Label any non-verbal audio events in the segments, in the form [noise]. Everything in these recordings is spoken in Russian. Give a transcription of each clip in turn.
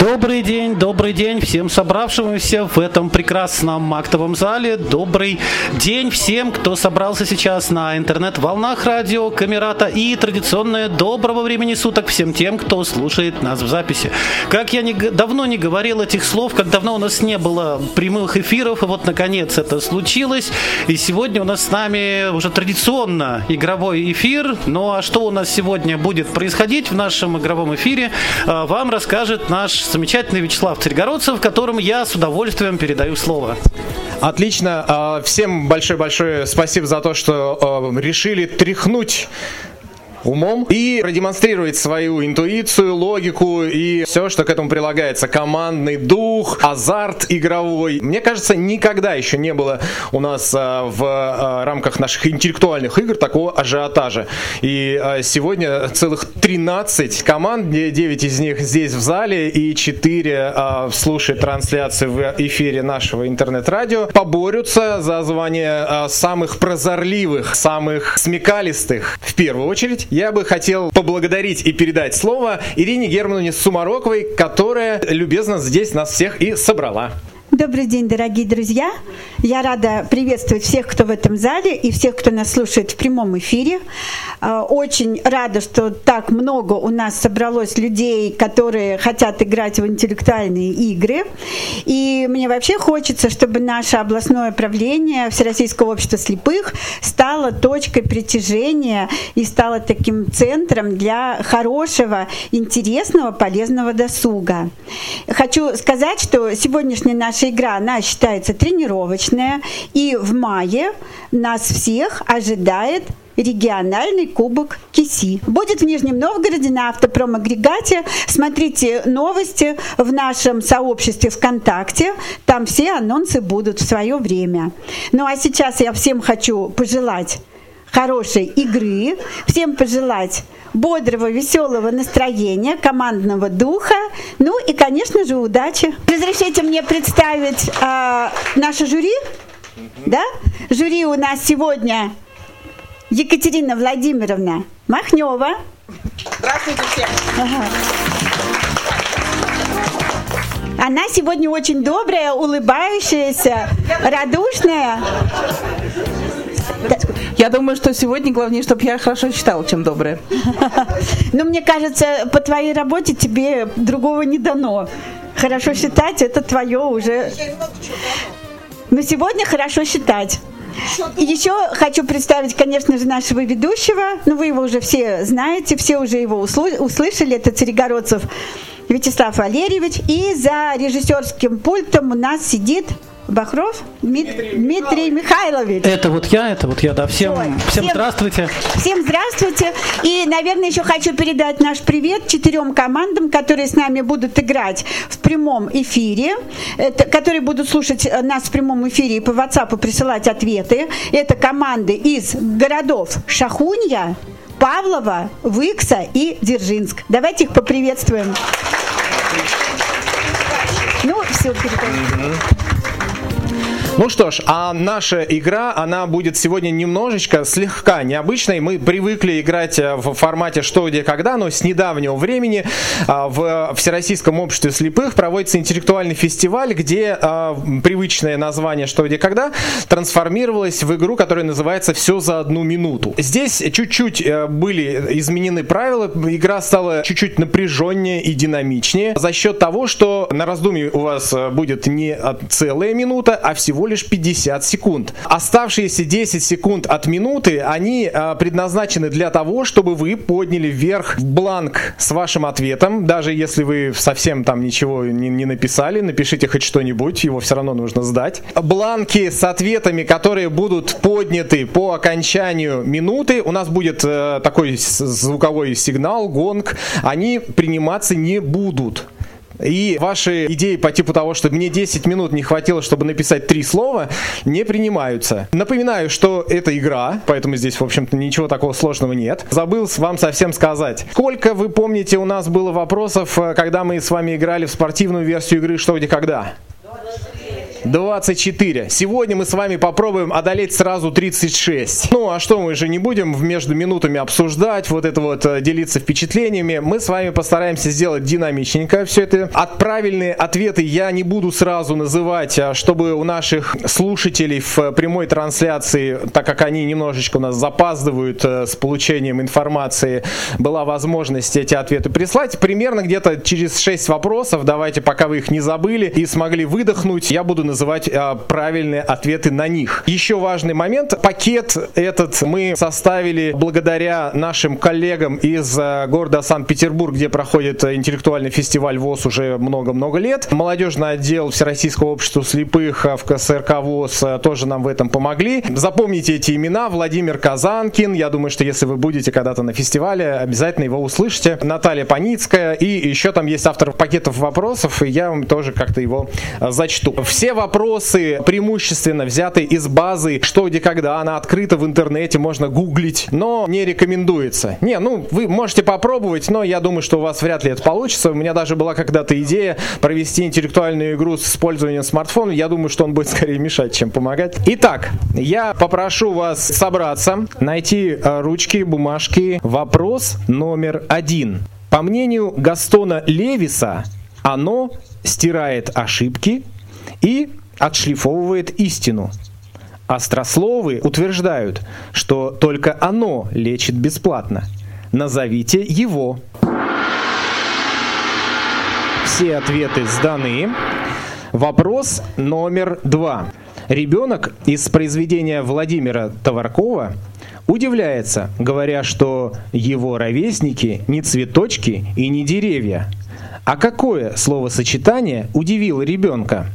Добрый день, добрый день всем собравшимся в этом прекрасном актовом зале. Добрый день всем, кто собрался сейчас на интернет-волнах радио Камерата и традиционное доброго времени суток всем тем, кто слушает нас в записи. Как я не, давно не говорил этих слов, как давно у нас не было прямых эфиров, и вот наконец это случилось. И сегодня у нас с нами уже традиционно игровой эфир. Ну а что у нас сегодня будет происходить в нашем игровом эфире, а, вам расскажет наш замечательный Вячеслав Царегородцев, которому я с удовольствием передаю слово. Отлично. А, всем большое-большое спасибо за то, что а, решили тряхнуть умом и продемонстрировать свою интуицию, логику и все, что к этому прилагается. Командный дух, азарт игровой. Мне кажется, никогда еще не было у нас а, в а, рамках наших интеллектуальных игр такого ажиотажа. И а, сегодня целых 13 команд, 9 из них здесь в зале и 4 а, слушают трансляцию в эфире нашего интернет-радио, поборются за звание а, самых прозорливых, самых смекалистых в первую очередь я бы хотел поблагодарить и передать слово Ирине Германовне Сумароковой, которая любезно здесь нас всех и собрала. Добрый день, дорогие друзья! Я рада приветствовать всех, кто в этом зале и всех, кто нас слушает в прямом эфире. А, очень рада, что так много у нас собралось людей, которые хотят играть в интеллектуальные игры. И мне вообще хочется, чтобы наше областное правление Всероссийского общества слепых стало точкой притяжения и стало таким центром для хорошего, интересного, полезного досуга. Хочу сказать, что сегодняшняя наша игра, она считается тренировочная, и в мае нас всех ожидает региональный кубок КИСИ. Будет в Нижнем Новгороде на автопром-агрегате. Смотрите новости в нашем сообществе ВКонтакте. Там все анонсы будут в свое время. Ну а сейчас я всем хочу пожелать хорошей игры, всем пожелать бодрого, веселого настроения, командного духа, ну и, конечно же, удачи. Разрешите мне представить э, наше жюри? Да? Жюри у нас сегодня Екатерина Владимировна Махнева. Здравствуйте всем. Ага. Она сегодня очень добрая, улыбающаяся, радушная. Я думаю, что сегодня главнее, чтобы я хорошо читала, чем добрая. [laughs] Ну, мне кажется, по твоей работе тебе другого не дано. Хорошо считать, это твое уже. Но сегодня хорошо считать. И еще хочу представить, конечно же, нашего ведущего. Ну, вы его уже все знаете, все уже его услышали. Это Царегородцев Вячеслав Валерьевич. И за режиссерским пультом у нас сидит Бахров Дмитрий, Дмитрий Михайлович. Это вот я, это вот я, да. Всем, всем, всем здравствуйте. Всем здравствуйте. И, наверное, еще хочу передать наш привет четырем командам, которые с нами будут играть в прямом эфире, это, которые будут слушать э, нас в прямом эфире и по WhatsApp присылать ответы. Это команды из городов Шахунья, Павлова, Выкса и Дзержинск. Давайте их поприветствуем. Ну, все, передаю. Ну что ж, а наша игра, она будет сегодня немножечко, слегка необычной. Мы привыкли играть э, в формате «Что, где, когда», но с недавнего времени а, в Всероссийском обществе слепых проводится интеллектуальный фестиваль, где а, привычное название «Что, где, когда» трансформировалось в игру, которая называется «Все за одну минуту». Здесь чуть-чуть э, были изменены правила, игра стала чуть-чуть напряженнее и динамичнее за счет того, что на раздумье у вас э, будет не целая минута, а всего лишь 50 секунд. Оставшиеся 10 секунд от минуты, они э, предназначены для того, чтобы вы подняли вверх бланк с вашим ответом, даже если вы совсем там ничего не, не написали, напишите хоть что-нибудь, его все равно нужно сдать. Бланки с ответами, которые будут подняты по окончанию минуты, у нас будет э, такой звуковой сигнал, гонг, они приниматься не будут. И ваши идеи по типу того, что мне 10 минут не хватило, чтобы написать три слова, не принимаются. Напоминаю, что это игра, поэтому здесь, в общем-то, ничего такого сложного нет. Забыл вам совсем сказать. Сколько, вы помните, у нас было вопросов, э, когда мы с вами играли в спортивную версию игры «Что, где, когда»? 24. Сегодня мы с вами попробуем одолеть сразу 36. Ну, а что мы же не будем между минутами обсуждать, вот это вот э, делиться впечатлениями. Мы с вами постараемся сделать динамичненько все это. От правильные ответы я не буду сразу называть, а чтобы у наших слушателей в прямой трансляции, так как они немножечко у нас запаздывают э, с получением информации, была возможность эти ответы прислать. Примерно где-то через 6 вопросов, давайте пока вы их не забыли и смогли выдохнуть, я буду называть а, правильные ответы на них. Еще важный момент. Пакет этот мы составили благодаря нашим коллегам из а, города Санкт-Петербург, где проходит интеллектуальный фестиваль ВОЗ уже много-много лет. Молодежный отдел Всероссийского общества слепых в КСРК ВОЗ а, тоже нам в этом помогли. Запомните эти имена. Владимир Казанкин. Я думаю, что если вы будете когда-то на фестивале, обязательно его услышите. Наталья Паницкая. И еще там есть автор пакетов вопросов. И я вам тоже как-то его зачту. Все вопросы преимущественно взяты из базы «Что, где, когда». Она открыта в интернете, можно гуглить, но не рекомендуется. Не, ну, вы можете попробовать, но я думаю, что у вас вряд ли это получится. У меня даже была когда-то идея провести интеллектуальную игру с использованием смартфона. Я думаю, что он будет скорее мешать, чем помогать. Итак, я попрошу вас собраться, найти э, ручки, бумажки. Вопрос номер один. По мнению Гастона Левиса, оно стирает ошибки и отшлифовывает истину. Острословы утверждают, что только оно лечит бесплатно. Назовите его. Все ответы сданы. Вопрос номер два. Ребенок из произведения Владимира Товаркова удивляется, говоря, что его ровесники не цветочки и не деревья. А какое словосочетание удивило ребенка?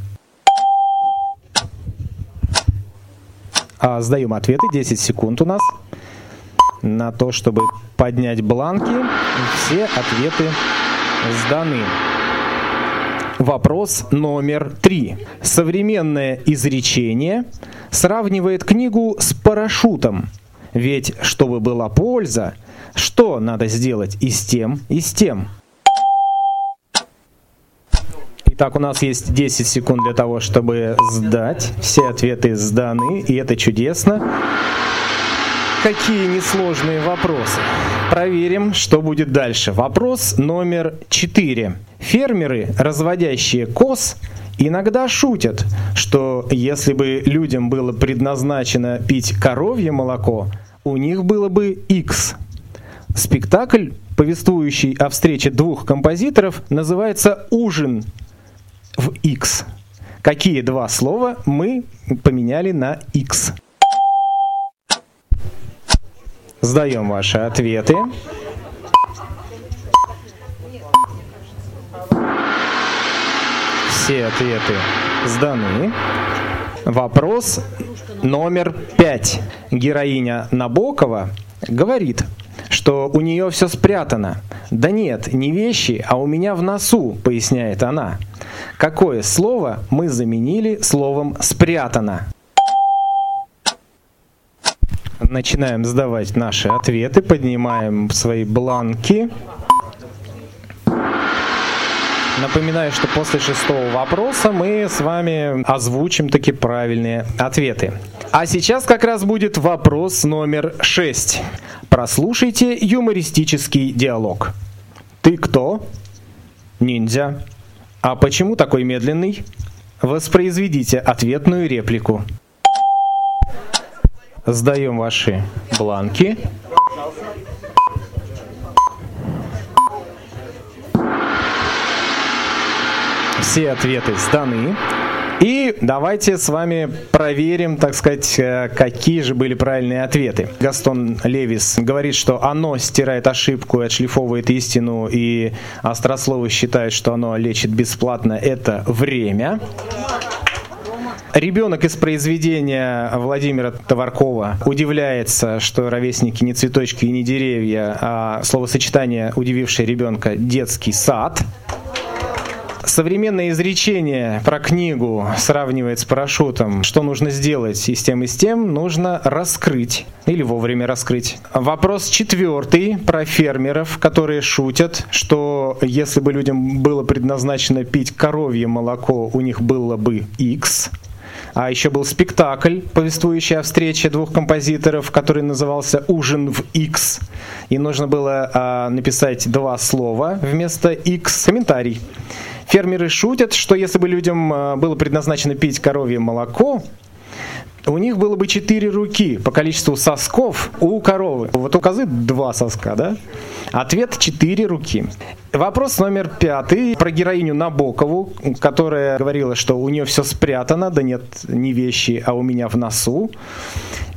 А, сдаем ответы, 10 секунд у нас на то, чтобы поднять бланки. Все ответы сданы. Вопрос номер три. Современное изречение сравнивает книгу с парашютом. Ведь, чтобы была польза, что надо сделать и с тем, и с тем? Итак, у нас есть 10 секунд для того, чтобы сдать. Все ответы сданы, и это чудесно. Какие несложные вопросы. Проверим, что будет дальше. Вопрос номер 4. Фермеры, разводящие коз, иногда шутят, что если бы людям было предназначено пить коровье молоко, у них было бы X. Спектакль, повествующий о встрече двух композиторов, называется «Ужин в X. Какие два слова мы поменяли на X? Сдаем ваши ответы. Все ответы сданы. Вопрос номер пять. Героиня Набокова говорит, что у нее все спрятано. Да нет, не вещи, а у меня в носу, поясняет она. Какое слово мы заменили словом «спрятано»? Начинаем сдавать наши ответы, поднимаем свои бланки. Напоминаю, что после шестого вопроса мы с вами озвучим таки правильные ответы. А сейчас как раз будет вопрос номер шесть. Прослушайте юмористический диалог. Ты кто? Ниндзя. А почему такой медленный? Воспроизведите ответную реплику. Сдаем ваши бланки. Все ответы сданы. И давайте с вами проверим, так сказать, э, какие же были правильные ответы. Гастон Левис говорит, что оно стирает ошибку и отшлифовывает истину, и острословы считают, что оно лечит бесплатно. Это время. Ребенок из произведения Владимира Товаркова удивляется, что ровесники не цветочки и не деревья, а словосочетание, удивившее ребенка, детский сад современное изречение про книгу сравнивает с парашютом. Что нужно сделать и с тем, и с тем? Нужно раскрыть или вовремя раскрыть. Вопрос четвертый про фермеров, которые шутят, что если бы людям было предназначено пить коровье молоко, у них было бы X, а еще был спектакль, повествующий о встрече двух композиторов, который назывался «Ужин в X». И нужно было а, написать два слова вместо X. Комментарий. Фермеры шутят, что если бы людям а, было предназначено пить коровье молоко, у них было бы четыре руки по количеству сосков у коровы. Вот у козы два соска, да? Ответ четыре руки. Вопрос номер пятый про героиню Набокову, которая говорила, что у нее все спрятано, да нет, не вещи, а у меня в носу.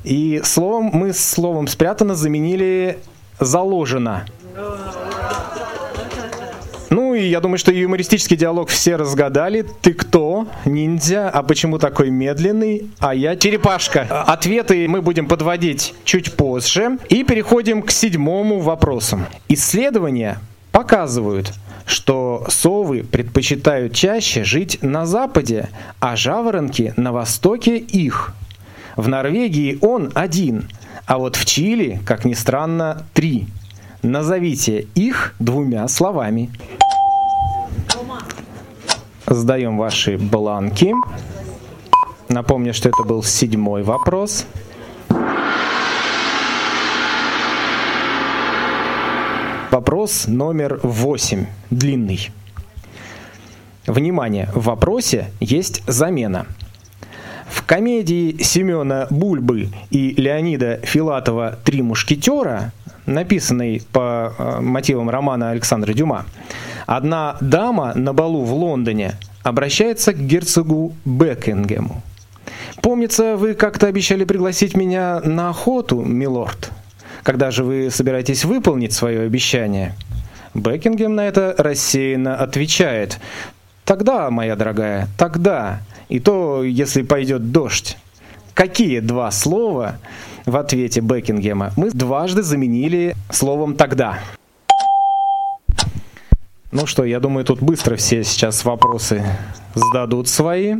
И словом, мы словом спрятано заменили заложено. И я думаю, что юмористический диалог все разгадали. Ты кто? Ниндзя. А почему такой медленный? А я черепашка. Ответы мы будем подводить чуть позже. И переходим к седьмому вопросу. Исследования показывают, что совы предпочитают чаще жить на западе, а жаворонки на востоке их. В Норвегии он один, а вот в Чили, как ни странно, три. Назовите их двумя словами. Сдаем ваши бланки. Напомню, что это был седьмой вопрос. Вопрос номер восемь, длинный. Внимание, в вопросе есть замена. В комедии Семена Бульбы и Леонида Филатова «Три мушкетера», написанной по э, мотивам романа Александра Дюма, одна дама на балу в Лондоне обращается к герцогу Бекингему. «Помнится, вы как-то обещали пригласить меня на охоту, милорд. Когда же вы собираетесь выполнить свое обещание?» Бекингем на это рассеянно отвечает. «Тогда, моя дорогая, тогда. И то, если пойдет дождь». Какие два слова в ответе Бекингема мы дважды заменили словом «тогда»? Ну что, я думаю, тут быстро все сейчас вопросы сдадут свои.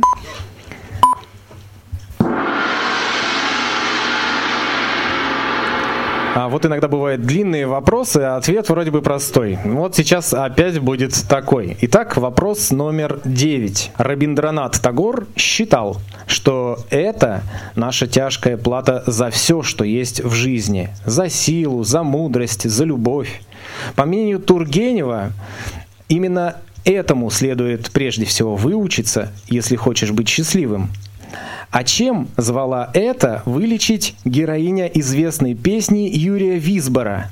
А вот иногда бывают длинные вопросы, а ответ вроде бы простой. Вот сейчас опять будет такой. Итак, вопрос номер девять. Рабиндранат Тагор считал, что это наша тяжкая плата за все, что есть в жизни. За силу, за мудрость, за любовь. По мнению Тургенева, именно этому следует прежде всего выучиться, если хочешь быть счастливым. А чем звала это вылечить героиня известной песни Юрия Висбора?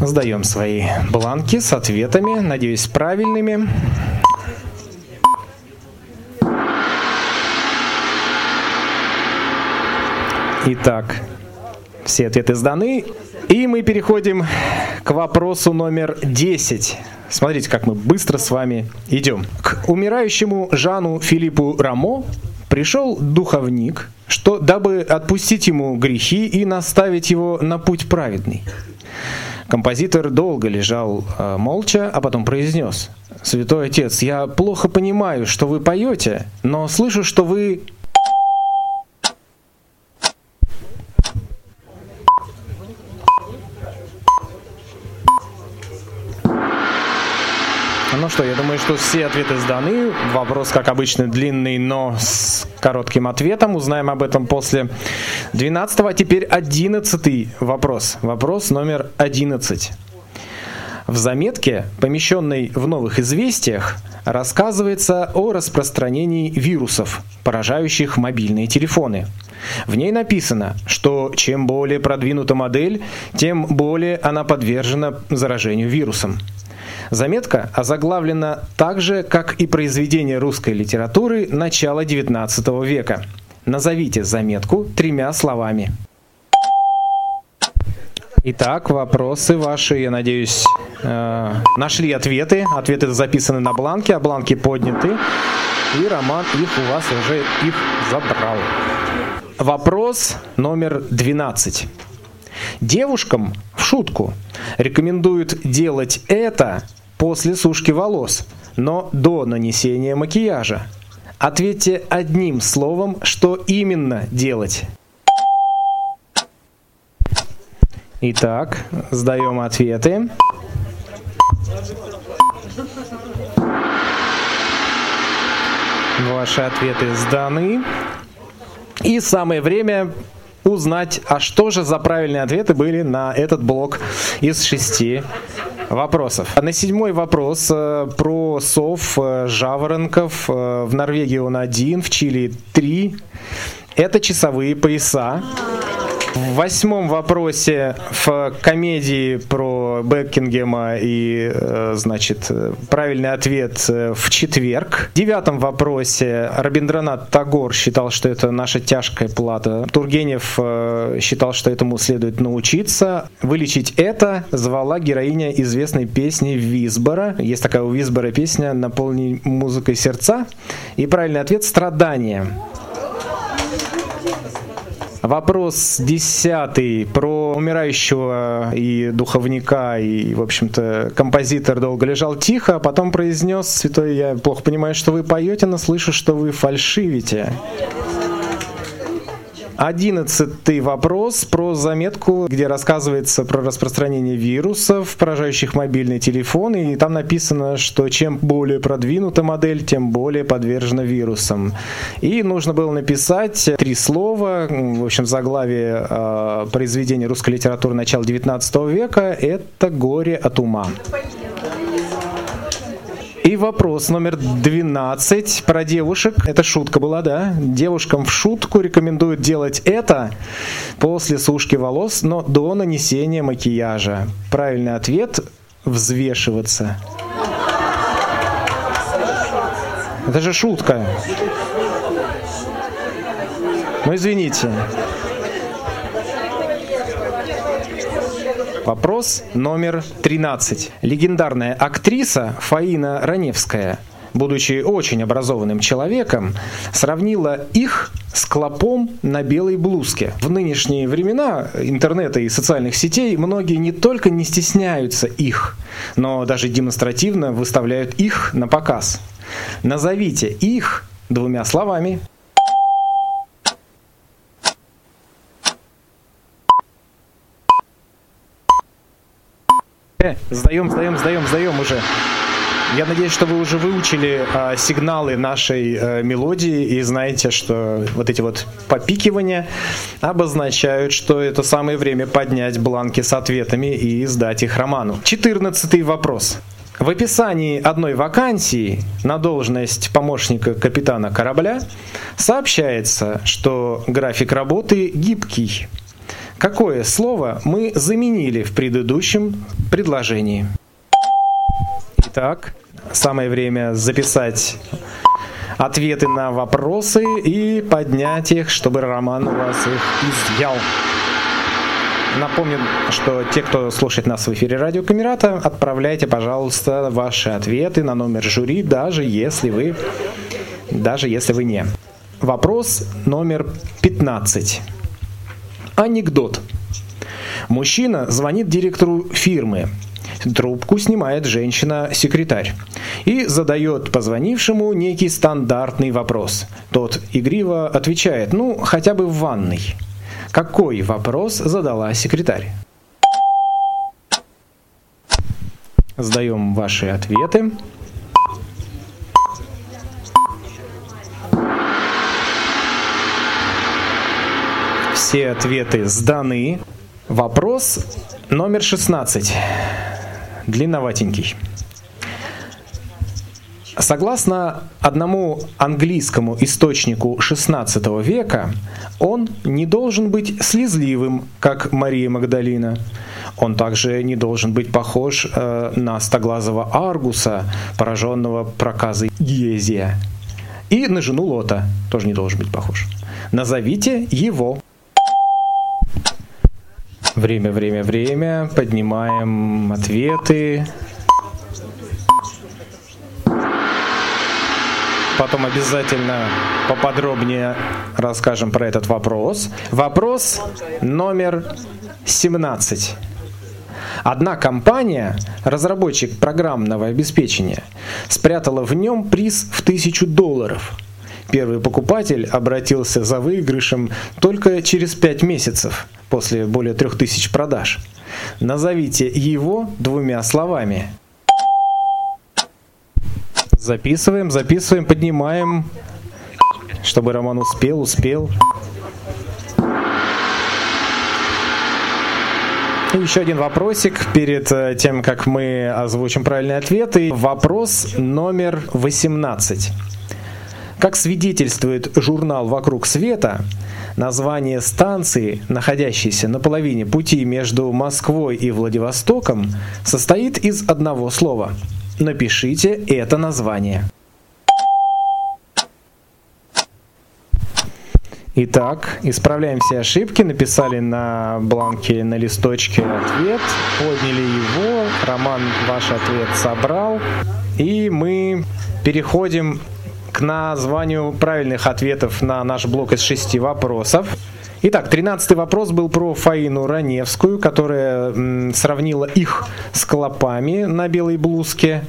Сдаем свои бланки с ответами, надеюсь, правильными. Итак, все ответы сданы. И мы переходим к вопросу номер 10. Смотрите, как мы быстро с вами идем. К умирающему Жану Филиппу Рамо пришел духовник, что дабы отпустить ему грехи и наставить его на путь праведный. Композитор долго лежал э, молча, а потом произнес: "Святой отец, я плохо понимаю, что вы поете, но слышу, что вы Ну что, я думаю, что все ответы сданы. Вопрос, как обычно, длинный, но с коротким ответом. Узнаем об этом после 12 А теперь 11 вопрос. Вопрос номер 11. В заметке, помещенной в новых известиях, рассказывается о распространении вирусов, поражающих мобильные телефоны. В ней написано, что чем более продвинута модель, тем более она подвержена заражению вирусом. Заметка озаглавлена так же, как и произведение русской литературы начала XIX века. Назовите заметку тремя словами. Итак, вопросы ваши, я надеюсь, э, нашли ответы. Ответы записаны на бланке, а бланки подняты. И Роман их у вас уже их забрал. Вопрос номер 12. Девушкам в шутку рекомендуют делать это после сушки волос, но до нанесения макияжа. Ответьте одним словом, что именно делать. Итак, сдаем ответы. Ваши ответы сданы. И самое время узнать, а что же за правильные ответы были на этот блок из шести вопросов. На седьмой вопрос э, про сов, э, жаворонков. Э, в Норвегии он один, в Чили три. Это часовые пояса. В восьмом вопросе в комедии про Бекингема и, э, значит, правильный ответ э, в четверг. В девятом вопросе Рабиндранат Тагор считал, что это наша тяжкая плата. Тургенев э, считал, что этому следует научиться. Вылечить это звала героиня известной песни Визбора. Есть такая у Визбора песня «Наполни музыкой сердца». И правильный ответ «Страдания». Вопрос десятый про умирающего и духовника, и, в общем-то, композитор долго лежал тихо, а потом произнес, святой, я плохо понимаю, что вы поете, но слышу, что вы фальшивите. Одиннадцатый вопрос про заметку, где рассказывается про распространение вирусов, поражающих мобильный телефон, и там написано, что чем более продвинута модель, тем более подвержена вирусам. И нужно было написать три слова, в общем, заглавие э, произведения русской литературы начала XIX века – это «Горе от ума». И вопрос номер 12 про девушек. Это шутка была, да? Девушкам в шутку рекомендуют делать это после сушки волос, но до нанесения макияжа. Правильный ответ – взвешиваться. Это же шутка. Ну, извините. Вопрос номер 13. Легендарная актриса Фаина Раневская будучи очень образованным человеком, сравнила их с клопом на белой блузке. В нынешние времена интернета и социальных сетей многие не только не стесняются их, но даже демонстративно выставляют их на показ. Назовите их двумя словами. Э, сдаем, сдаем, сдаем, сдаем уже. Я надеюсь, что вы уже выучили а, сигналы нашей а, мелодии и знаете, что вот эти вот попикивания обозначают, что это самое время поднять бланки с ответами и сдать их роману. Четырнадцатый вопрос. В описании одной вакансии на должность помощника капитана корабля сообщается, что график работы гибкий. Какое слово мы заменили в предыдущем предложении? Итак, самое время записать ответы на вопросы и поднять их, чтобы Роман у вас их изъял. Напомню, что те, кто слушает нас в эфире радио Камерата, отправляйте, пожалуйста, ваши ответы на номер жюри, даже если вы, даже если вы не. Вопрос номер 15. Анекдот. Мужчина звонит директору фирмы. Трубку снимает женщина-секретарь и задает позвонившему некий стандартный вопрос. Тот игриво отвечает, ну, хотя бы в ванной. Какой вопрос задала секретарь? Сдаем ваши ответы. Все ответы сданы. Вопрос номер 16. Длинноватенький. Согласно одному английскому источнику XVI века, он не должен быть слезливым, как Мария Магдалина. Он также не должен быть похож э, на стоглазого Аргуса, пораженного проказой Гезия. И на жену Лота тоже не должен быть похож. Назовите его. Время, время, время. Поднимаем ответы. Потом обязательно поподробнее расскажем про этот вопрос. Вопрос номер 17. Одна компания, разработчик программного обеспечения, спрятала в нем приз в тысячу долларов. Первый покупатель обратился за выигрышем только через пять месяцев после более трех тысяч продаж. Назовите его двумя словами. Записываем, записываем, поднимаем, чтобы Роман успел, успел. И еще один вопросик перед э, тем, как мы озвучим правильные ответы. Вопрос номер 18. Как свидетельствует журнал «Вокруг света», название станции, находящейся на половине пути между Москвой и Владивостоком, состоит из одного слова. Напишите это название. Итак, исправляем все ошибки, написали на бланке, на листочке ответ, подняли его, Роман ваш ответ собрал, и мы переходим к названию правильных ответов на наш блок из шести вопросов. Итак, тринадцатый вопрос был про Фаину Раневскую, которая м, сравнила их с клопами на белой блузке.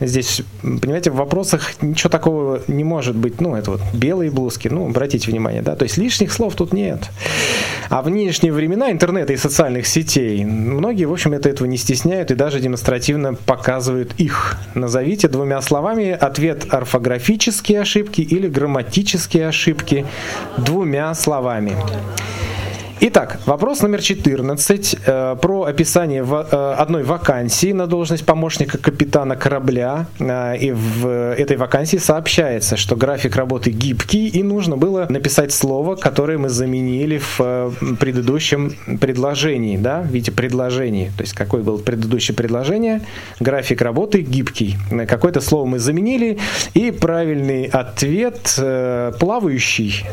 Здесь, понимаете, в вопросах ничего такого не может быть. Ну, это вот белые блузки, ну, обратите внимание, да, то есть лишних слов тут нет. А в нынешние времена интернета и социальных сетей многие, в общем, это этого не стесняют и даже демонстративно показывают их. Назовите двумя словами ответ орфографические ошибки или грамматические ошибки двумя словами. Итак, вопрос номер 14 э, про описание в, э, одной вакансии на должность помощника капитана корабля. Э, и в этой вакансии сообщается, что график работы гибкий, и нужно было написать слово, которое мы заменили в э, предыдущем предложении. Да? Видите, предложение. То есть, какое было предыдущее предложение? График работы гибкий. Какое-то слово мы заменили, и правильный ответ э, плавающий.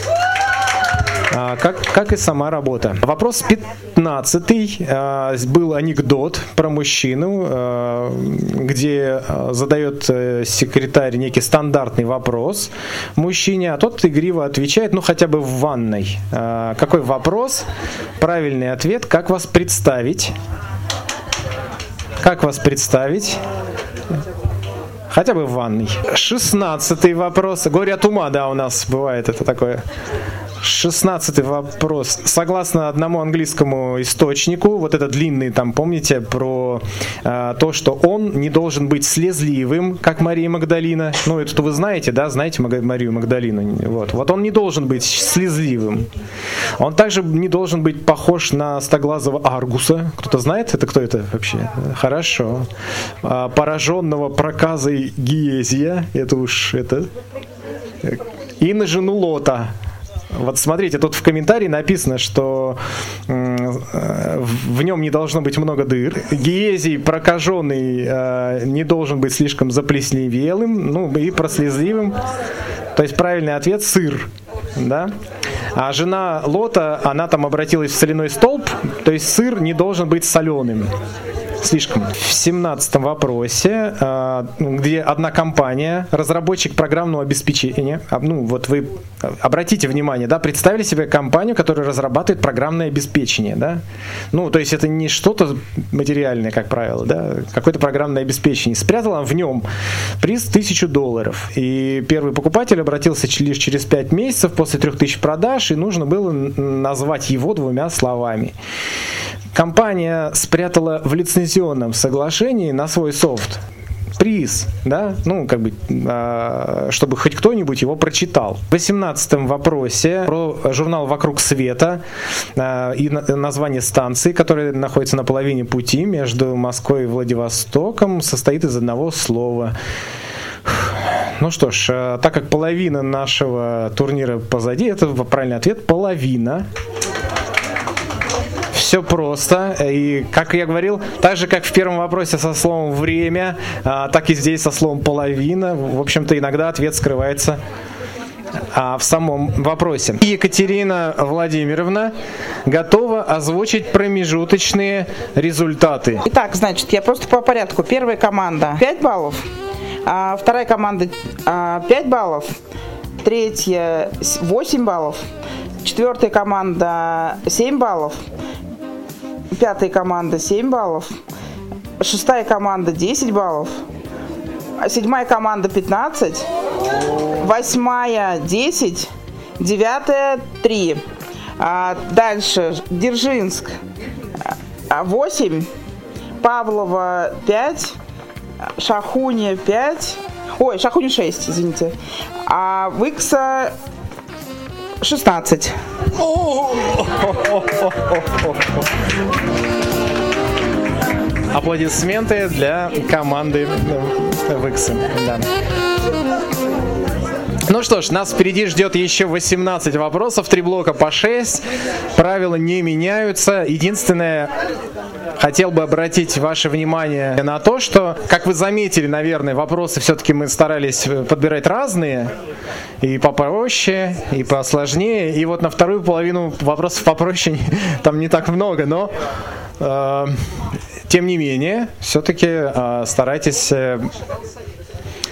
А, как, как и сама работа. Вопрос 15 а, был анекдот про мужчину, а, где задает э, секретарь некий стандартный вопрос мужчине, а тот игриво отвечает, ну хотя бы в ванной. Какой вопрос? Правильный ответ. Как вас представить? Как вас представить? Хотя бы в ванной. Шестнадцатый вопрос. Горе от ума, да, у нас бывает это такое. Шестнадцатый вопрос. Согласно одному английскому источнику, вот этот длинный, там, помните, про э, то, что он не должен быть слезливым, как Мария Магдалина. Ну, это вы знаете, да, знаете Марию Магдалину. Вот. вот он не должен быть слезливым. Он также не должен быть похож на стоглазого Аргуса. Кто-то знает, это кто это вообще? Хорошо. А, пораженного проказой Гиезия. Это уж это и на жену Лота. Вот смотрите, тут в комментарии написано, что в нем не должно быть много дыр. Гиезий прокаженный э, не должен быть слишком заплесневелым, ну и прослезливым. То есть правильный ответ сыр. Да? А жена Лота, она там обратилась в соляной столб, то есть сыр не должен быть соленым слишком. В семнадцатом вопросе, а, где одна компания, разработчик программного обеспечения, а, ну вот вы обратите внимание, да, представили себе компанию, которая разрабатывает программное обеспечение, да, ну то есть это не что-то материальное, как правило, да, какое-то программное обеспечение, спрятала в нем приз тысячу долларов, и первый покупатель обратился лишь через пять месяцев после трех тысяч продаж, и нужно было назвать его двумя словами. Компания спрятала в лицензионном соглашении на свой софт приз, да, ну, как бы, э, чтобы хоть кто-нибудь его прочитал. В 18 вопросе про журнал «Вокруг света» э, и на, название станции, которая находится на половине пути между Москвой и Владивостоком, состоит из одного слова. Ну что ж, э, так как половина нашего турнира позади, это правильный ответ, половина все просто. И, как я говорил, так же, как в первом вопросе со словом «время», а, так и здесь со словом «половина». В общем-то, иногда ответ скрывается а, в самом вопросе. Екатерина Владимировна готова озвучить промежуточные результаты. Итак, значит, я просто по порядку. Первая команда 5 баллов, а вторая команда 5 баллов, третья 8 баллов, четвертая команда 7 баллов, пятая команда 7 баллов, шестая команда 10 баллов, седьмая команда 15, восьмая 10, девятая 3. А дальше Дзержинск 8, Павлова 5, Шахуня 5, ой, Шахуня 6, извините, а Выкса 16. Аплодисменты для команды Виксы. Да. Ну что ж, нас впереди ждет еще 18 вопросов, три блока по 6. Правила не меняются. Единственное, хотел бы обратить ваше внимание на то, что, как вы заметили, наверное, вопросы все-таки мы старались подбирать разные. И попроще, и посложнее. И вот на вторую половину вопросов попроще [laughs] там не так много, но э, тем не менее, все-таки э, старайтесь э,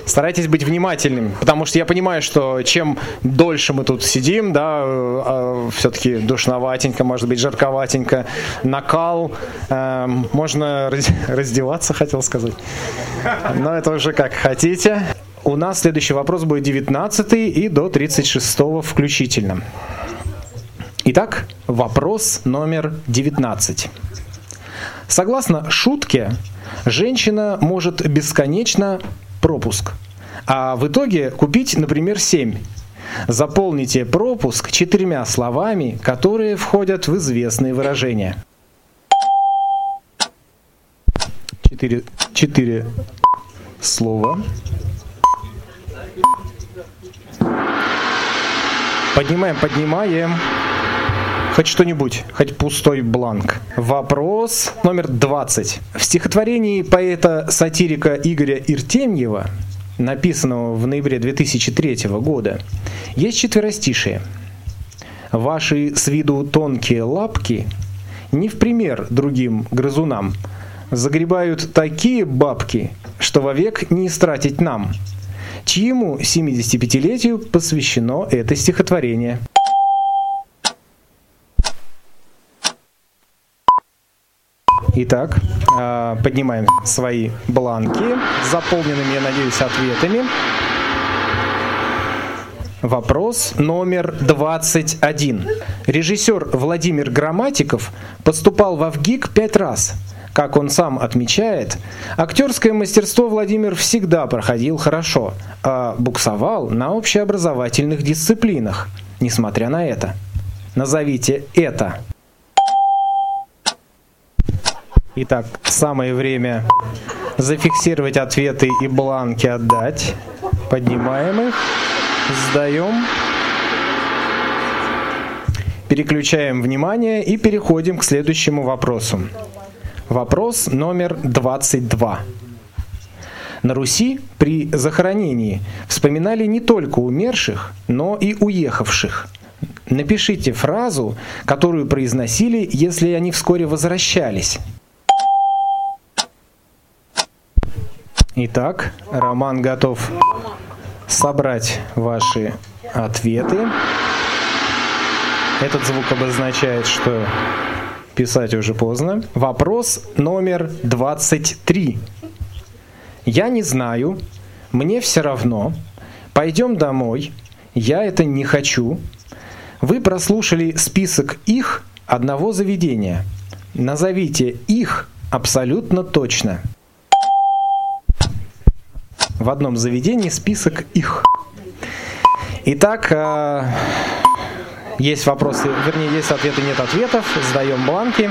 старайтесь быть внимательным, потому что я понимаю, что чем дольше мы тут сидим, да, э, все-таки душноватенько, может быть, жарковатенько, накал, э, можно раздеваться, хотел сказать. Но это уже как хотите. У нас следующий вопрос будет 19 и до 36 включительно. Итак, вопрос номер 19. Согласно шутке, женщина может бесконечно пропуск. А в итоге купить, например, 7. Заполните пропуск четырьмя словами, которые входят в известные выражения. Четыре, четыре слова. Поднимаем, поднимаем. Хоть что-нибудь, хоть пустой бланк. Вопрос номер 20. В стихотворении поэта-сатирика Игоря Иртемьева, написанного в ноябре 2003 года, есть четверостишие. Ваши с виду тонкие лапки не в пример другим грызунам загребают такие бабки, что вовек не истратить нам. Чьему 75-летию посвящено это стихотворение? Итак, а, поднимаем свои бланки заполненными, я надеюсь, ответами. Вопрос номер 21. Режиссер Владимир Грамматиков поступал в ВГИК пять раз. Как он сам отмечает, актерское мастерство Владимир всегда проходил хорошо, а буксовал на общеобразовательных дисциплинах, несмотря на это. Назовите это. Итак, самое время зафиксировать ответы и бланки отдать. Поднимаем их, сдаем, переключаем внимание и переходим к следующему вопросу. Вопрос номер 22. На Руси при захоронении вспоминали не только умерших, но и уехавших. Напишите фразу, которую произносили, если они вскоре возвращались. Итак, Роман готов собрать ваши ответы. Этот звук обозначает, что писать уже поздно. Вопрос номер 23. Я не знаю, мне все равно. Пойдем домой. Я это не хочу. Вы прослушали список их одного заведения. Назовите их абсолютно точно в одном заведении список их. Итак, э, есть вопросы, вернее, есть ответы, нет ответов, сдаем бланки.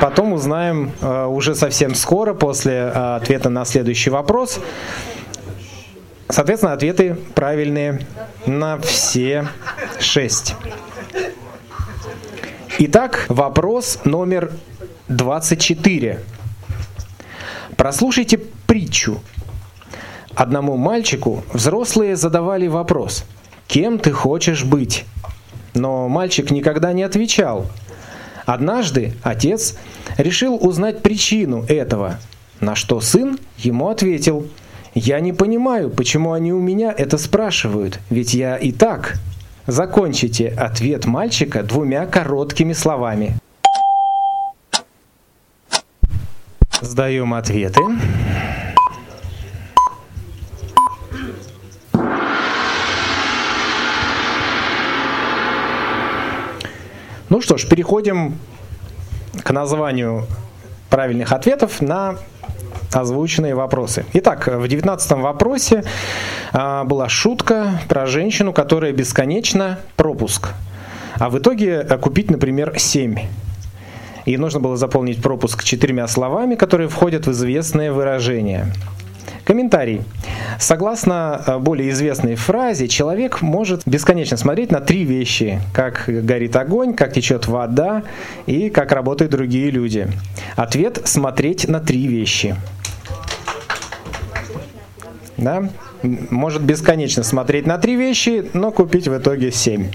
Потом узнаем э, уже совсем скоро, после э, ответа на следующий вопрос. Соответственно, ответы правильные на все шесть. Итак, вопрос номер 24. Прослушайте притчу Одному мальчику взрослые задавали вопрос «Кем ты хочешь быть?». Но мальчик никогда не отвечал. Однажды отец решил узнать причину этого, на что сын ему ответил «Я не понимаю, почему они у меня это спрашивают, ведь я и так». Закончите ответ мальчика двумя короткими словами. Сдаем ответы. Ну что ж, переходим к названию правильных ответов на озвученные вопросы. Итак, в девятнадцатом вопросе а, была шутка про женщину, которая бесконечно пропуск. А в итоге а, купить, например, 7. И нужно было заполнить пропуск четырьмя словами, которые входят в известное выражение. Комментарий. Согласно э, более известной фразе, человек может бесконечно смотреть на три вещи. Как горит огонь, как течет вода и как работают другие люди. Ответ – смотреть на три вещи. Да? Может бесконечно смотреть на три вещи, но купить в итоге семь.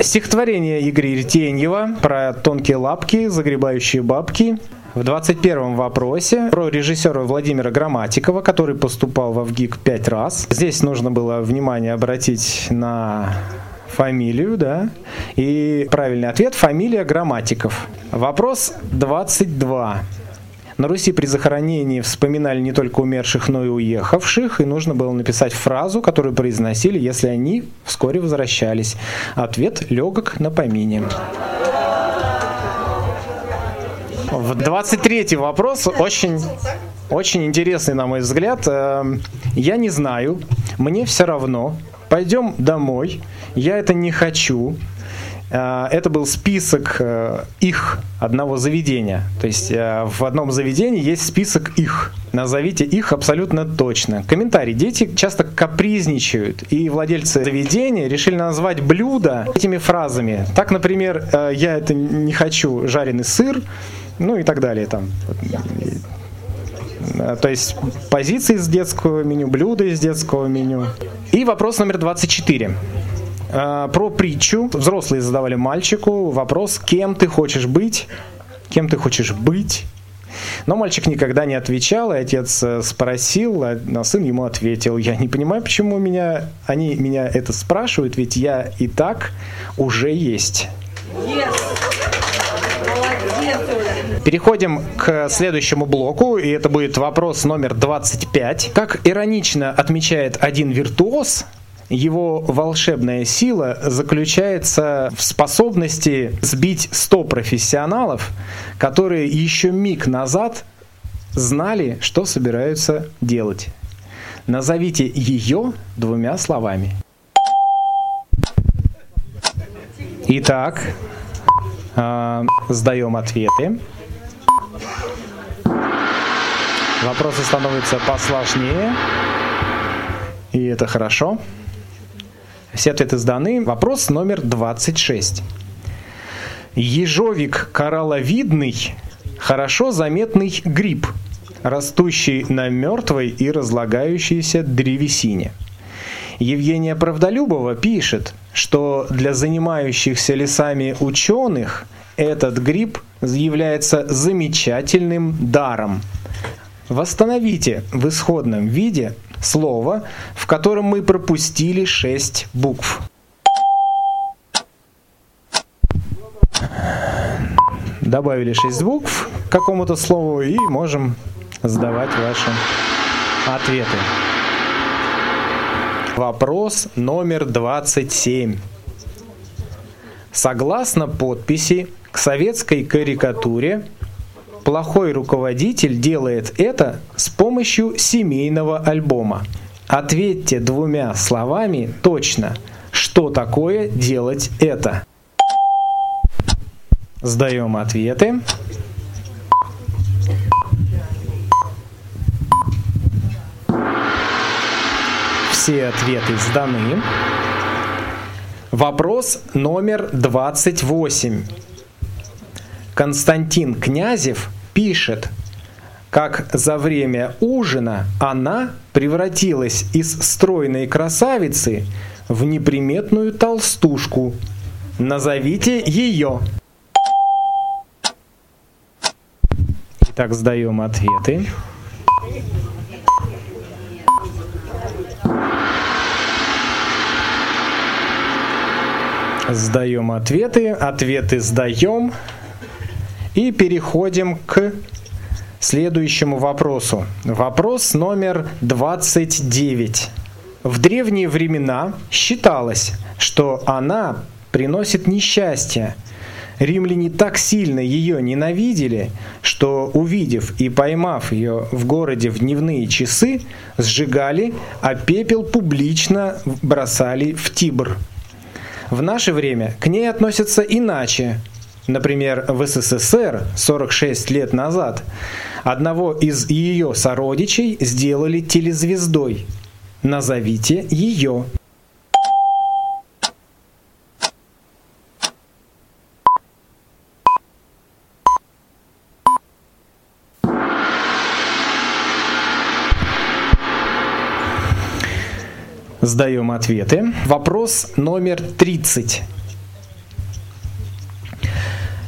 Стихотворение Игоря Ретеньева про тонкие лапки, загребающие бабки – в 21 вопросе про режиссера Владимира Грамматикова, который поступал в ВГИК пять раз. Здесь нужно было внимание обратить на фамилию, да, и правильный ответ – фамилия Грамматиков. Вопрос 22. На Руси при захоронении вспоминали не только умерших, но и уехавших, и нужно было написать фразу, которую произносили, если они вскоре возвращались. Ответ – легок на помине. В 23 вопрос очень, очень интересный, на мой взгляд. Эм, я не знаю, мне все равно. Пойдем домой. Я это не хочу. Э, это был список э, их одного заведения. То есть э, в одном заведении есть список их. Назовите их абсолютно точно. Комментарий. Дети часто капризничают, и владельцы заведения решили назвать блюдо этими фразами. Так, например, я это не хочу жареный сыр, ну и так далее там. То есть позиции из детского меню, блюда из детского меню. И вопрос номер 24. А, про притчу. Взрослые задавали мальчику вопрос, кем ты хочешь быть, кем ты хочешь быть. Но мальчик никогда не отвечал, и отец э, спросил, а сын ему ответил, я не понимаю, почему меня, они меня это спрашивают, ведь я и так уже есть. Yes. Переходим к следующему блоку, и это будет вопрос номер 25. Как иронично отмечает один виртуоз, его волшебная сила заключается в способности сбить 100 профессионалов, которые еще миг назад знали, что собираются делать. Назовите ее двумя словами. Итак, сдаем ответы. Вопросы становятся посложнее. И это хорошо. Все ответы сданы. Вопрос номер 26. Ежовик коралловидный – хорошо заметный гриб, растущий на мертвой и разлагающейся древесине. Евгения Правдолюбова пишет, что для занимающихся лесами ученых этот гриб является замечательным даром – Восстановите в исходном виде слово, в котором мы пропустили 6 букв. Добавили 6 букв к какому-то слову и можем сдавать ваши ответы. Вопрос номер 27. Согласно подписи к советской карикатуре Плохой руководитель делает это с помощью семейного альбома. Ответьте двумя словами точно, что такое делать это. Сдаем ответы. Все ответы сданы. Вопрос номер 28. Константин Князев пишет, как за время ужина она превратилась из стройной красавицы в неприметную толстушку. Назовите ее. Итак, сдаем ответы. Сдаем ответы, ответы сдаем. И переходим к следующему вопросу. Вопрос номер 29. В древние времена считалось, что она приносит несчастье. Римляне так сильно ее ненавидели, что, увидев и поймав ее в городе в дневные часы, сжигали, а пепел публично бросали в Тибр. В наше время к ней относятся иначе. Например, в СССР 46 лет назад одного из ее сородичей сделали телезвездой. Назовите ее. Сдаем ответы. Вопрос номер 30.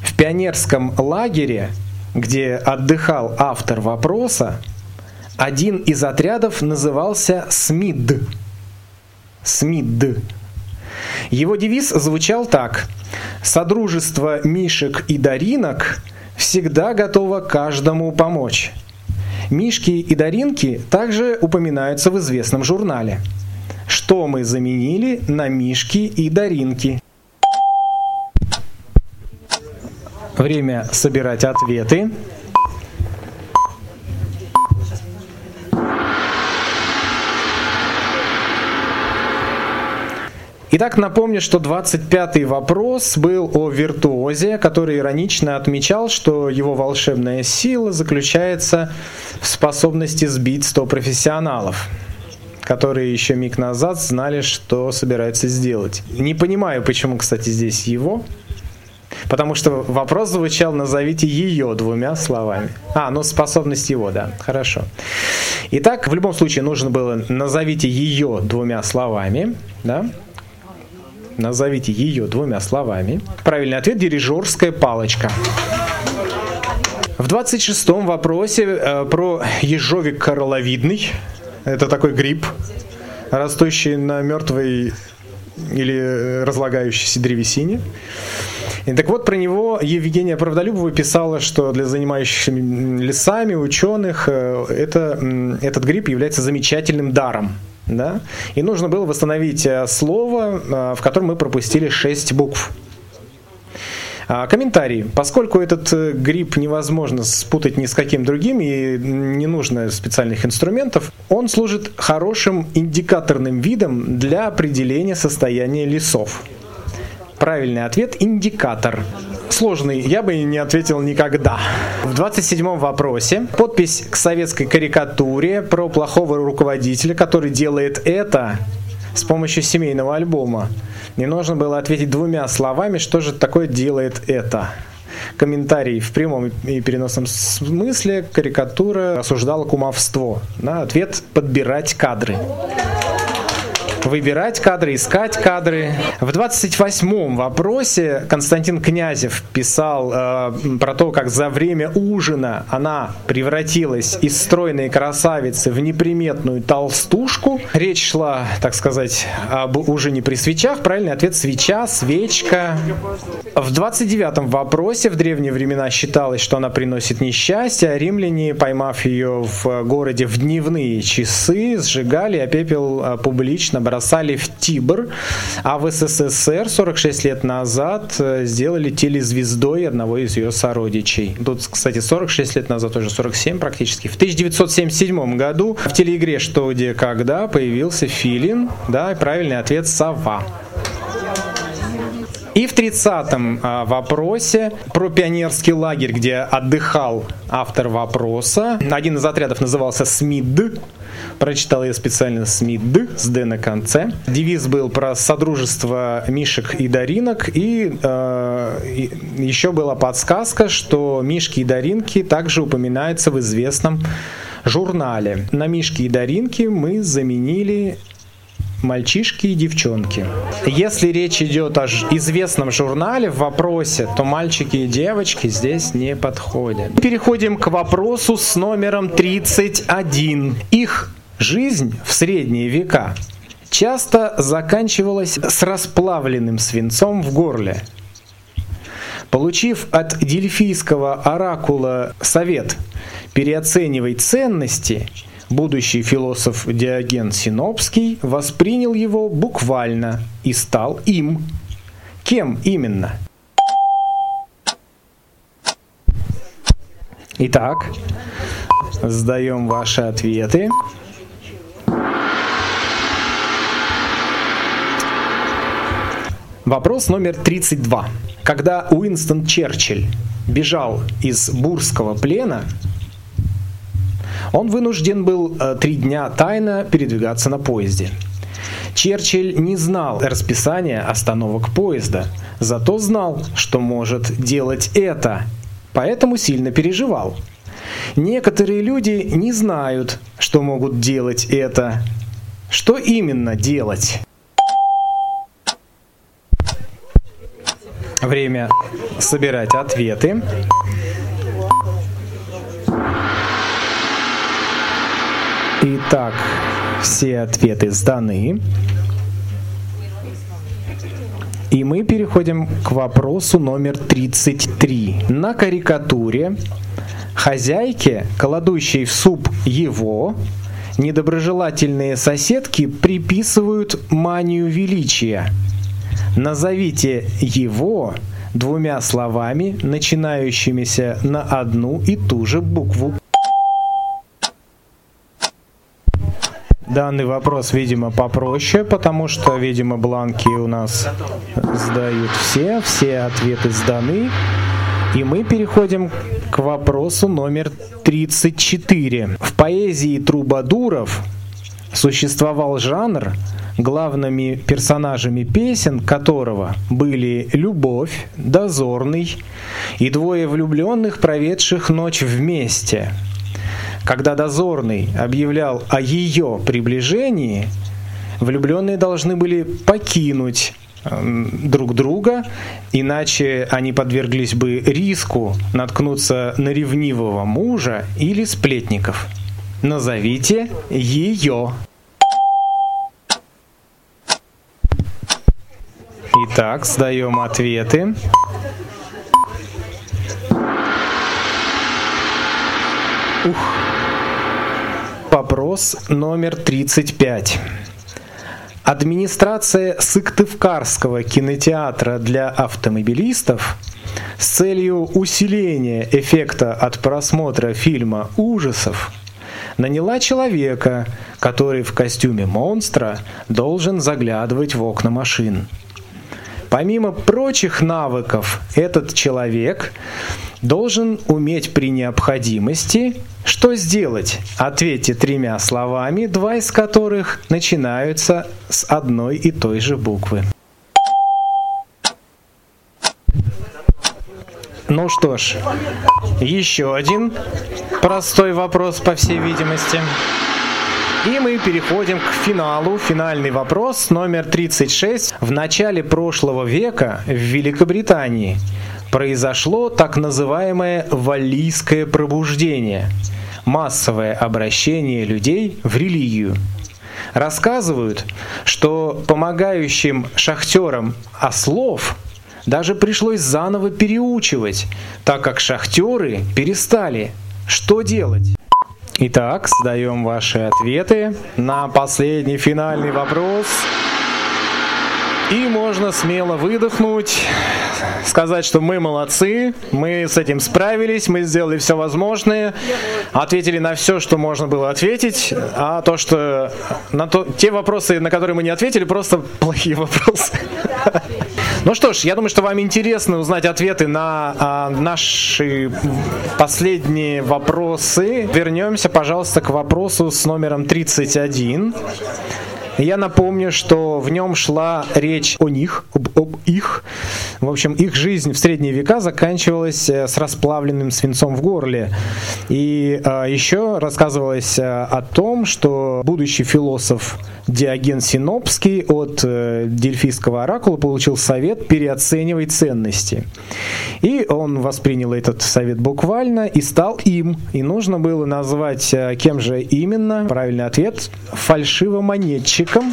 В пионерском лагере, где отдыхал автор вопроса, один из отрядов назывался СМИД. СМИД. Его девиз звучал так. «Содружество Мишек и Даринок всегда готово каждому помочь». Мишки и Даринки также упоминаются в известном журнале. Что мы заменили на Мишки и Даринки? Время собирать ответы. Итак, напомню, что 25-й вопрос был о виртуозе, который иронично отмечал, что его волшебная сила заключается в способности сбить 100 профессионалов которые еще миг назад знали, что собираются сделать. Не понимаю, почему, кстати, здесь его, Потому что вопрос звучал «назовите ее двумя словами». А, ну способность его, да, хорошо. Итак, в любом случае нужно было «назовите ее двумя словами», да, Назовите ее двумя словами. Правильный ответ – дирижерская палочка. В 26-м вопросе э, про ежовик короловидный. Это такой гриб, растущий на мертвой или разлагающейся древесине. И так вот, про него Евгения Правдолюбова писала, что для занимающихся лесами, ученых, э, это, этот гриб является замечательным даром. Да? И нужно было восстановить э, слово, э, в котором мы пропустили 6 букв. А, комментарий. Поскольку этот гриб невозможно спутать ни с каким другим и не нужно специальных инструментов, он служит хорошим индикаторным видом для определения состояния лесов. Правильный ответ – индикатор. Сложный, я бы не ответил никогда. В 27-м вопросе подпись к советской карикатуре про плохого руководителя, который делает это с помощью семейного альбома. Не нужно было ответить двумя словами, что же такое делает это комментарий в прямом и переносном смысле карикатура осуждала кумовство. На ответ подбирать кадры выбирать кадры, искать кадры. В 28-м вопросе Константин Князев писал э, про то, как за время ужина она превратилась из стройной красавицы в неприметную толстушку. Речь шла, так сказать, об ужине при свечах. Правильный ответ – свеча, свечка. В 29-м вопросе в древние времена считалось, что она приносит несчастье, а римляне, поймав ее в городе в дневные часы, сжигали, а пепел э, публично бросали в Тибр, а в СССР 46 лет назад э, сделали телезвездой одного из ее сородичей. Тут, кстати, 46 лет назад, уже 47 практически. В 1977 году в телеигре «Что, где, когда» появился филин, да, и правильный ответ «Сова». И в 30-м а, вопросе про пионерский лагерь, где отдыхал автор вопроса. Один из отрядов назывался СМИД. Прочитал я специально СМИД с Д на конце. Девиз был про содружество Мишек и Даринок. И, э, еще была подсказка, что Мишки и Даринки также упоминаются в известном журнале. На Мишки и Даринки мы заменили мальчишки и девчонки. Если речь идет о известном журнале в вопросе, то мальчики и девочки здесь не подходят. Переходим к вопросу с номером 31. Их жизнь в средние века часто заканчивалась с расплавленным свинцом в горле. Получив от дельфийского оракула совет «Переоценивай ценности», будущий философ Диоген Синопский воспринял его буквально и стал им. Кем именно? Итак, сдаем ваши ответы. Вопрос номер 32. Когда Уинстон Черчилль бежал из бурского плена, он вынужден был э, три дня тайно передвигаться на поезде. Черчилль не знал расписания остановок поезда, зато знал, что может делать это, поэтому сильно переживал. Некоторые люди не знают, что могут делать это. Что именно делать? Время собирать ответы. Итак, все ответы сданы. И мы переходим к вопросу номер 33. На карикатуре хозяйке, кладущей в суп его, недоброжелательные соседки приписывают манию величия. Назовите его двумя словами, начинающимися на одну и ту же букву. Данный вопрос, видимо, попроще, потому что, видимо, бланки у нас сдают все, все ответы сданы. И мы переходим к вопросу номер 34. В поэзии трубадуров существовал жанр, главными персонажами песен которого были Любовь, Дозорный и двое влюбленных, проведших ночь вместе – когда дозорный объявлял о ее приближении, влюбленные должны были покинуть друг друга, иначе они подверглись бы риску наткнуться на ревнивого мужа или сплетников. Назовите ее. Итак, сдаем ответы. Ух. Вопрос номер 35. Администрация Сыктывкарского кинотеатра для автомобилистов с целью усиления эффекта от просмотра фильма ужасов наняла человека, который в костюме монстра должен заглядывать в окна машин. Помимо прочих навыков, этот человек должен уметь при необходимости что сделать? Ответьте тремя словами, два из которых начинаются с одной и той же буквы. Ну что ж, еще один простой вопрос, по всей видимости. И мы переходим к финалу. Финальный вопрос номер 36. В начале прошлого века в Великобритании произошло так называемое «валлийское пробуждение» – массовое обращение людей в религию. Рассказывают, что помогающим шахтерам ослов даже пришлось заново переучивать, так как шахтеры перестали. Что делать? Итак, сдаем ваши ответы на последний финальный вопрос. И можно смело выдохнуть, сказать, что мы молодцы, мы с этим справились, мы сделали все возможное, ответили на все, что можно было ответить, а то, что на то, те вопросы, на которые мы не ответили, просто плохие вопросы. Ну что ж, я думаю, что вам интересно узнать ответы на а, наши последние вопросы. Вернемся, пожалуйста, к вопросу с номером 31. Я напомню, что в нем шла речь о них, об, об их. В общем, их жизнь в средние века заканчивалась э, с расплавленным свинцом в горле. И а, еще рассказывалось а, о том, что будущий философ Диоген Синопский от а, Дельфийского оракула получил совет переоценивать ценности. И он воспринял этот совет буквально и стал им. И нужно было назвать, кем же именно. Правильный ответ – фальшивомонетчик мальчиком.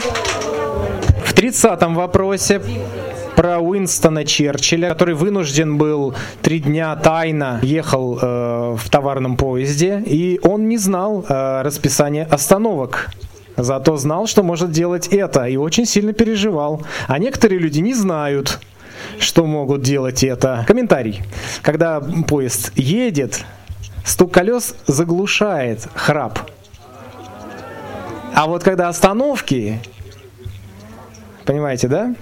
В 30-м вопросе про Уинстона Черчилля, который вынужден был три дня тайно ехал э, в товарном поезде, и он не знал э, расписание остановок. Зато знал, что может делать это, и очень сильно переживал. А некоторые люди не знают, что могут делать это. Комментарий. Когда поезд едет, стук колес заглушает храп. А вот когда остановки, понимаете, да?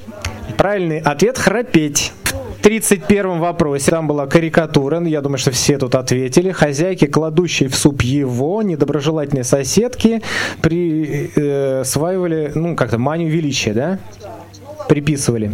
Правильный ответ – храпеть. В 31 вопросе там была карикатура, я думаю, что все тут ответили. Хозяйки, кладущие в суп его, недоброжелательные соседки, присваивали, э, ну, как-то манию величия, да? Приписывали.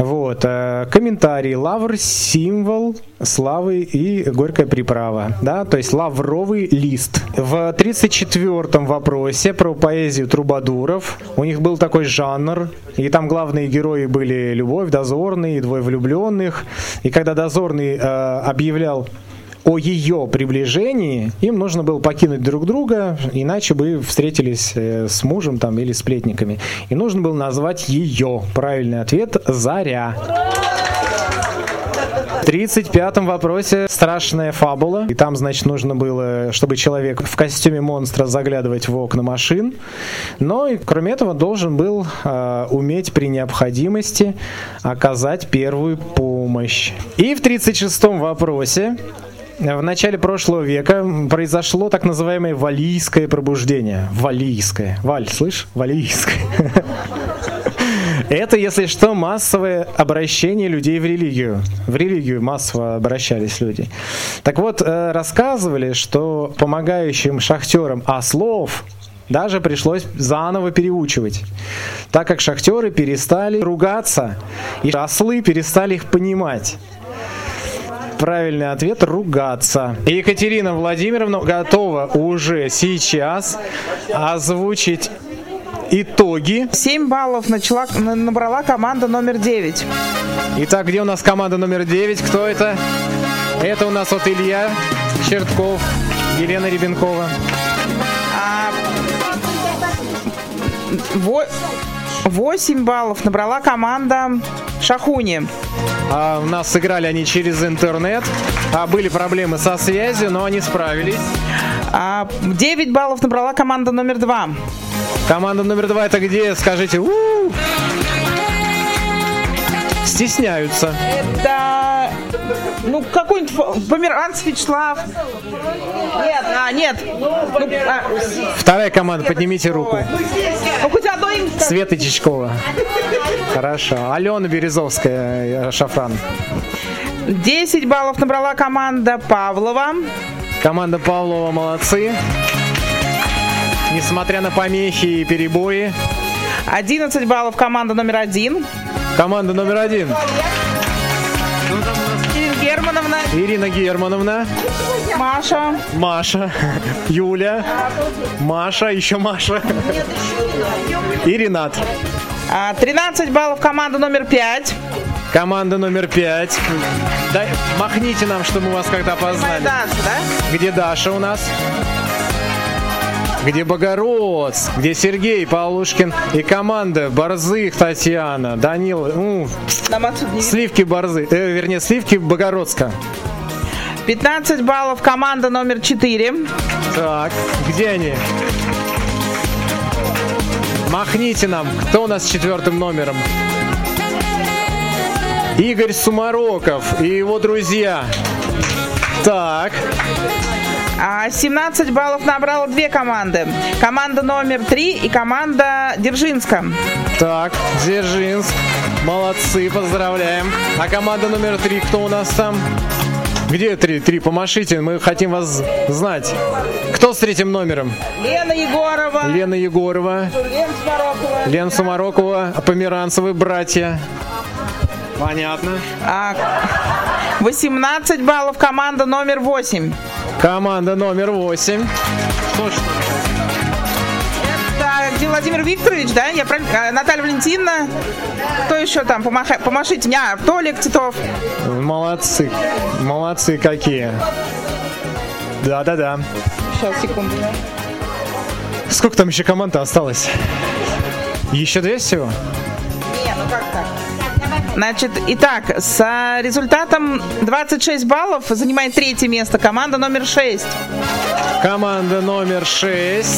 Вот. Э, комментарий. Лавр – символ славы и горькая приправа. Да? То есть лавровый лист. В 34-м вопросе про поэзию трубадуров. У них был такой жанр. И там главные герои были Любовь, Дозорный и Двое влюбленных. И когда Дозорный э, объявлял о ее приближении, им нужно было покинуть друг друга, иначе бы встретились э, с мужем там или сплетниками. И нужно было назвать ее. Правильный ответ – Заря. В 35-м вопросе страшная фабула. И там, значит, нужно было, чтобы человек в костюме монстра заглядывать в окна машин. Но и кроме этого должен был э, уметь при необходимости оказать первую помощь. И в 36-м вопросе в начале прошлого века произошло так называемое валийское пробуждение. Валийское. Валь, слышь? Валийское. Это, если что, массовое обращение людей в религию. В религию массово обращались люди. Так вот, э, рассказывали, что помогающим шахтерам ослов даже пришлось заново переучивать, так как шахтеры перестали ругаться, и ослы перестали их понимать. Правильный ответ – ругаться. Екатерина Владимировна готова уже сейчас озвучить итоги. 7 баллов начала, набрала команда номер 9. Итак, где у нас команда номер 9? Кто это? Это у нас вот Илья Чертков, Елена Ребенкова. А, 8 баллов набрала команда Шахуни. А, у нас сыграли они через интернет. А, были проблемы со связью, но они справились. А, 9 баллов набрала команда номер 2. Команда номер 2 это где? Скажите. У-у-у! Стесняются. Это ну, какой-нибудь Померанц Вячеслав. Нет, а, нет. Ну, а... Вторая команда, поднимите руку. Ну, хоть одно имя. Света Чичкова. Хорошо. Алена Березовская, э, Шафран. 10 баллов набрала команда Павлова. Команда Павлова молодцы. Несмотря на помехи и перебои. 11 баллов команда номер один. Команда номер один. Германовна. Ирина Германовна. Маша. Маша. [laughs] Юля. Маша, еще Маша. И Ренат. 13 а, баллов команда номер 5. Команда номер 5. Дай, махните нам, чтобы мы вас когда опознали. Даша, да? Где Даша у нас? Где Богородц, где Сергей Павлушкин и команда Борзых Татьяна, Данила, ну, Сливки Борзы, э, вернее, Сливки Богородска. 15 баллов команда номер 4. Так, где они? Махните нам, кто у нас с четвертым номером? Игорь Сумароков и его друзья. Так. 17 а, баллов набрала две команды. Команда номер 3 и команда Держинска. Так, Дзержинск. Молодцы, поздравляем. А команда номер 3 кто у нас там? Где три? Три, помашите, мы хотим вас знать. Кто с третьим номером? Лена Егорова. Лена Егорова. Лен Сумарокова. Лен Сумарокова, Померанцевы братья. Понятно. А, 18 баллов команда номер 8. Команда номер 8. Точно. Это Владимир Викторович, да? Я правильно? А, Наталья Валентиновна. Кто еще там? Помаха... Помашите мне. А, Толик Титов. Молодцы. Молодцы какие. Да-да-да. Сейчас, секунду. Сколько там еще команд осталось? Еще две всего? Не, ну как так? Значит, итак, с результатом 26 баллов занимает третье место команда номер 6. Команда номер 6.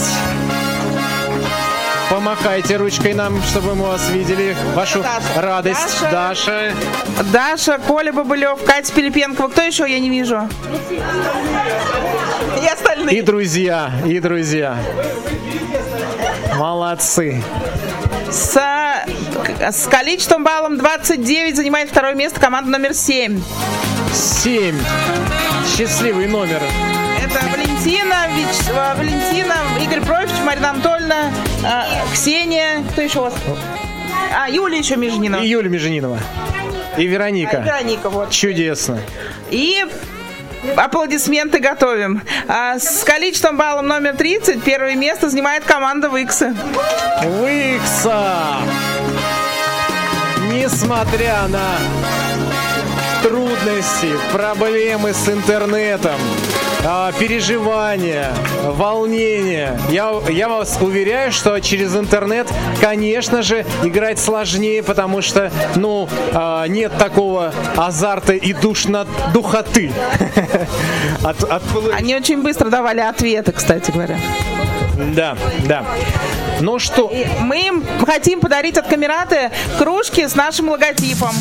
Помахайте ручкой нам, чтобы мы вас видели. Вашу Даша. радость. Даша. Даша. Даша, Коля Бабылев, Катя Пилипенкова. Кто еще? Я не вижу. И остальные. И друзья, и друзья. Молодцы. С, с количеством баллом 29 занимает второе место команда номер 7. 7. Счастливый номер. Это Валентина, Вич, а, Валентина, Игорь Профич, Марина Анатольевна, а, Ксения. Кто еще у вас? А, Юлия еще Межнина. И Юля Меженинова. И Вероника. Вероника, вот. Чудесно. И аплодисменты готовим. А, с количеством баллом номер 30 первое место занимает команда Виксы. Викса! Несмотря на трудности, проблемы с интернетом, а, переживания, волнения. Я, я вас уверяю, что через интернет, конечно же, играть сложнее, потому что, ну, а, нет такого азарта и душно, духоты. [laughs] От, от Они очень быстро давали ответы, кстати говоря. Да, да. Ну что, Мы им хотим подарить от Камераты кружки с нашим логотипом.